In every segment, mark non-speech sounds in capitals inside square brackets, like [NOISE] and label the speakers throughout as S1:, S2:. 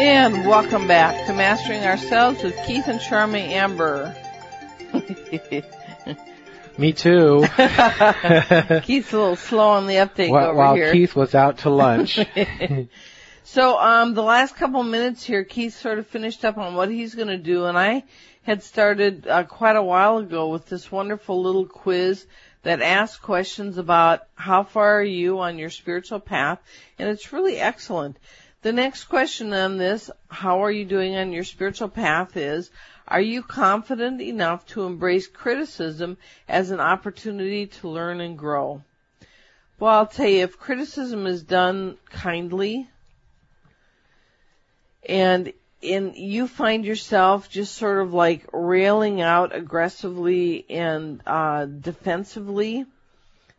S1: And welcome back to Mastering Ourselves with Keith and Charmy Amber. [LAUGHS]
S2: Me too. [LAUGHS] [LAUGHS]
S1: Keith's a little slow on the update
S2: while,
S1: over
S2: while
S1: here.
S2: Keith was out to lunch.
S1: So, um, the last couple minutes here, Keith sort of finished up on what he's going to do, and I had started uh, quite a while ago with this wonderful little quiz that asks questions about how far are you on your spiritual path, and it's really excellent. The next question on this, how are you doing on your spiritual path is, are you confident enough to embrace criticism as an opportunity to learn and grow? Well, I'll tell you, if criticism is done kindly, and in you find yourself just sort of like railing out aggressively and uh defensively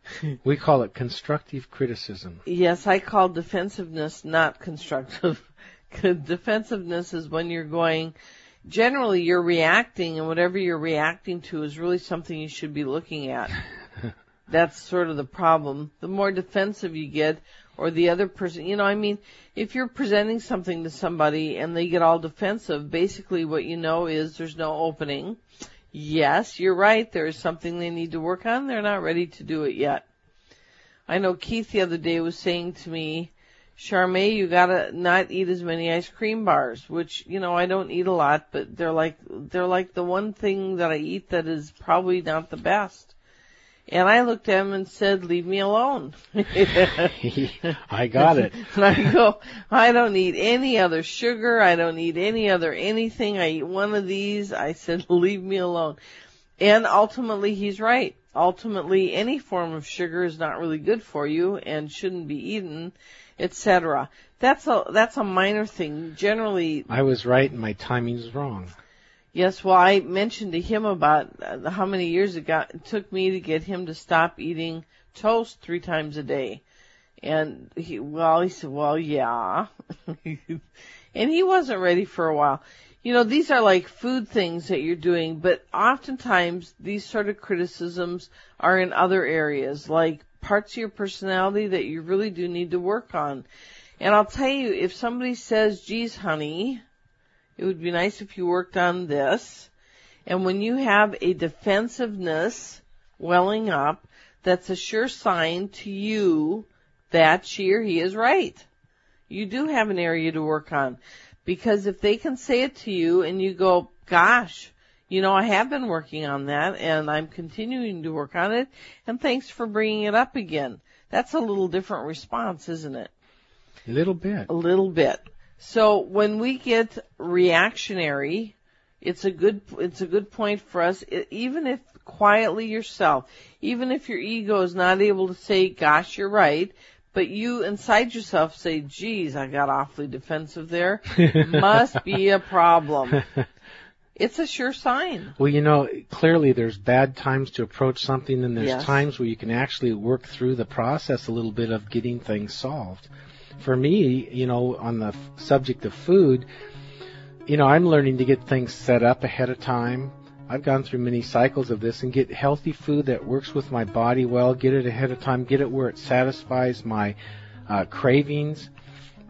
S1: [LAUGHS]
S2: we call it constructive criticism.
S1: yes i call defensiveness not constructive [LAUGHS] defensiveness is when you're going generally you're reacting and whatever you're reacting to is really something you should be looking at [LAUGHS] that's sort of the problem the more defensive you get or the other person, you know, I mean, if you're presenting something to somebody and they get all defensive, basically what you know is there's no opening. Yes, you're right. There is something they need to work on. They're not ready to do it yet. I know Keith the other day was saying to me, Charmaine, you gotta not eat as many ice cream bars, which, you know, I don't eat a lot, but they're like, they're like the one thing that I eat that is probably not the best. And I looked at him and said, leave me alone. [LAUGHS]
S2: I got it. [LAUGHS]
S1: and I go, I don't need any other sugar. I don't need any other anything. I eat one of these. I said, [LAUGHS] leave me alone. And ultimately, he's right. Ultimately, any form of sugar is not really good for you and shouldn't be eaten, etc. That's a, that's a minor thing. Generally.
S2: I was right and my timing was wrong.
S1: Yes, well, I mentioned to him about uh, how many years it, got, it took me to get him to stop eating toast three times a day. And he, well, he said, well, yeah. [LAUGHS] and he wasn't ready for a while. You know, these are like food things that you're doing, but oftentimes these sort of criticisms are in other areas, like parts of your personality that you really do need to work on. And I'll tell you, if somebody says, geez, honey, it would be nice if you worked on this. And when you have a defensiveness welling up, that's a sure sign to you that she or he is right. You do have an area to work on. Because if they can say it to you and you go, gosh, you know, I have been working on that and I'm continuing to work on it and thanks for bringing it up again. That's a little different response, isn't it?
S2: A little bit.
S1: A little bit. So when we get reactionary, it's a good it's a good point for us. Even if quietly yourself, even if your ego is not able to say, "Gosh, you're right," but you inside yourself say, "Geez, I got awfully defensive there. [LAUGHS] Must be a problem." [LAUGHS] It's a sure sign.
S2: Well, you know, clearly there's bad times to approach something, and there's
S1: Yes.
S2: times where you can actually work through the process a little bit of getting things solved. For me, you know, on the f- subject of food, you know, I'm learning to get things set up ahead of time. I've gone through many cycles of this and get healthy food that works with my body well, get it ahead of time, get it where it satisfies my uh, cravings.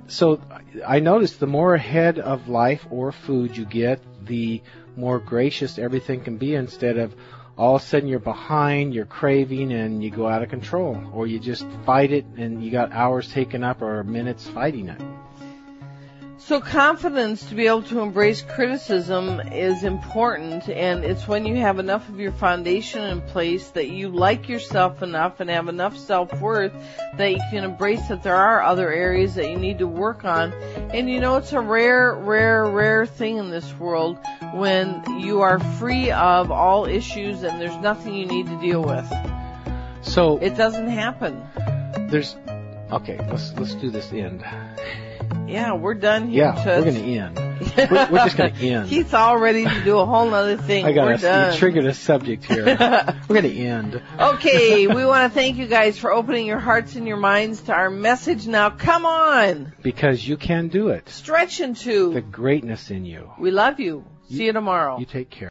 S2: So I noticed the more ahead of life or food you get, the more gracious everything can be instead of all of a sudden you're behind, you're craving, and you go out of control. Or you just fight it and you got hours taken up or minutes fighting it.
S1: So confidence to be able to embrace criticism is important and it's when you have enough of your foundation in place that you like yourself enough and have enough self-worth that you can embrace that there are other areas that you need to work on. And you know, it's a rare, rare, rare thing in this world when you are free of all issues and there's nothing you need to deal with.
S2: So
S1: It doesn't happen.
S2: there's okay. Let's let's do this end.
S1: Yeah, we're done here.
S2: Yeah, we're gonna end. We're, we're just gonna end. [LAUGHS]
S1: Keith's all ready to do a whole nother thing.
S2: I got
S1: We're
S2: a,
S1: done.
S2: you triggered a subject here. [LAUGHS] we're gonna end.
S1: okay, [LAUGHS] we want to thank you guys for opening your hearts and your minds to our message. Now, come on,
S2: Because you can do it.
S1: stretch into.
S2: The greatness in you.
S1: We love you. See you tomorrow.
S2: You take care.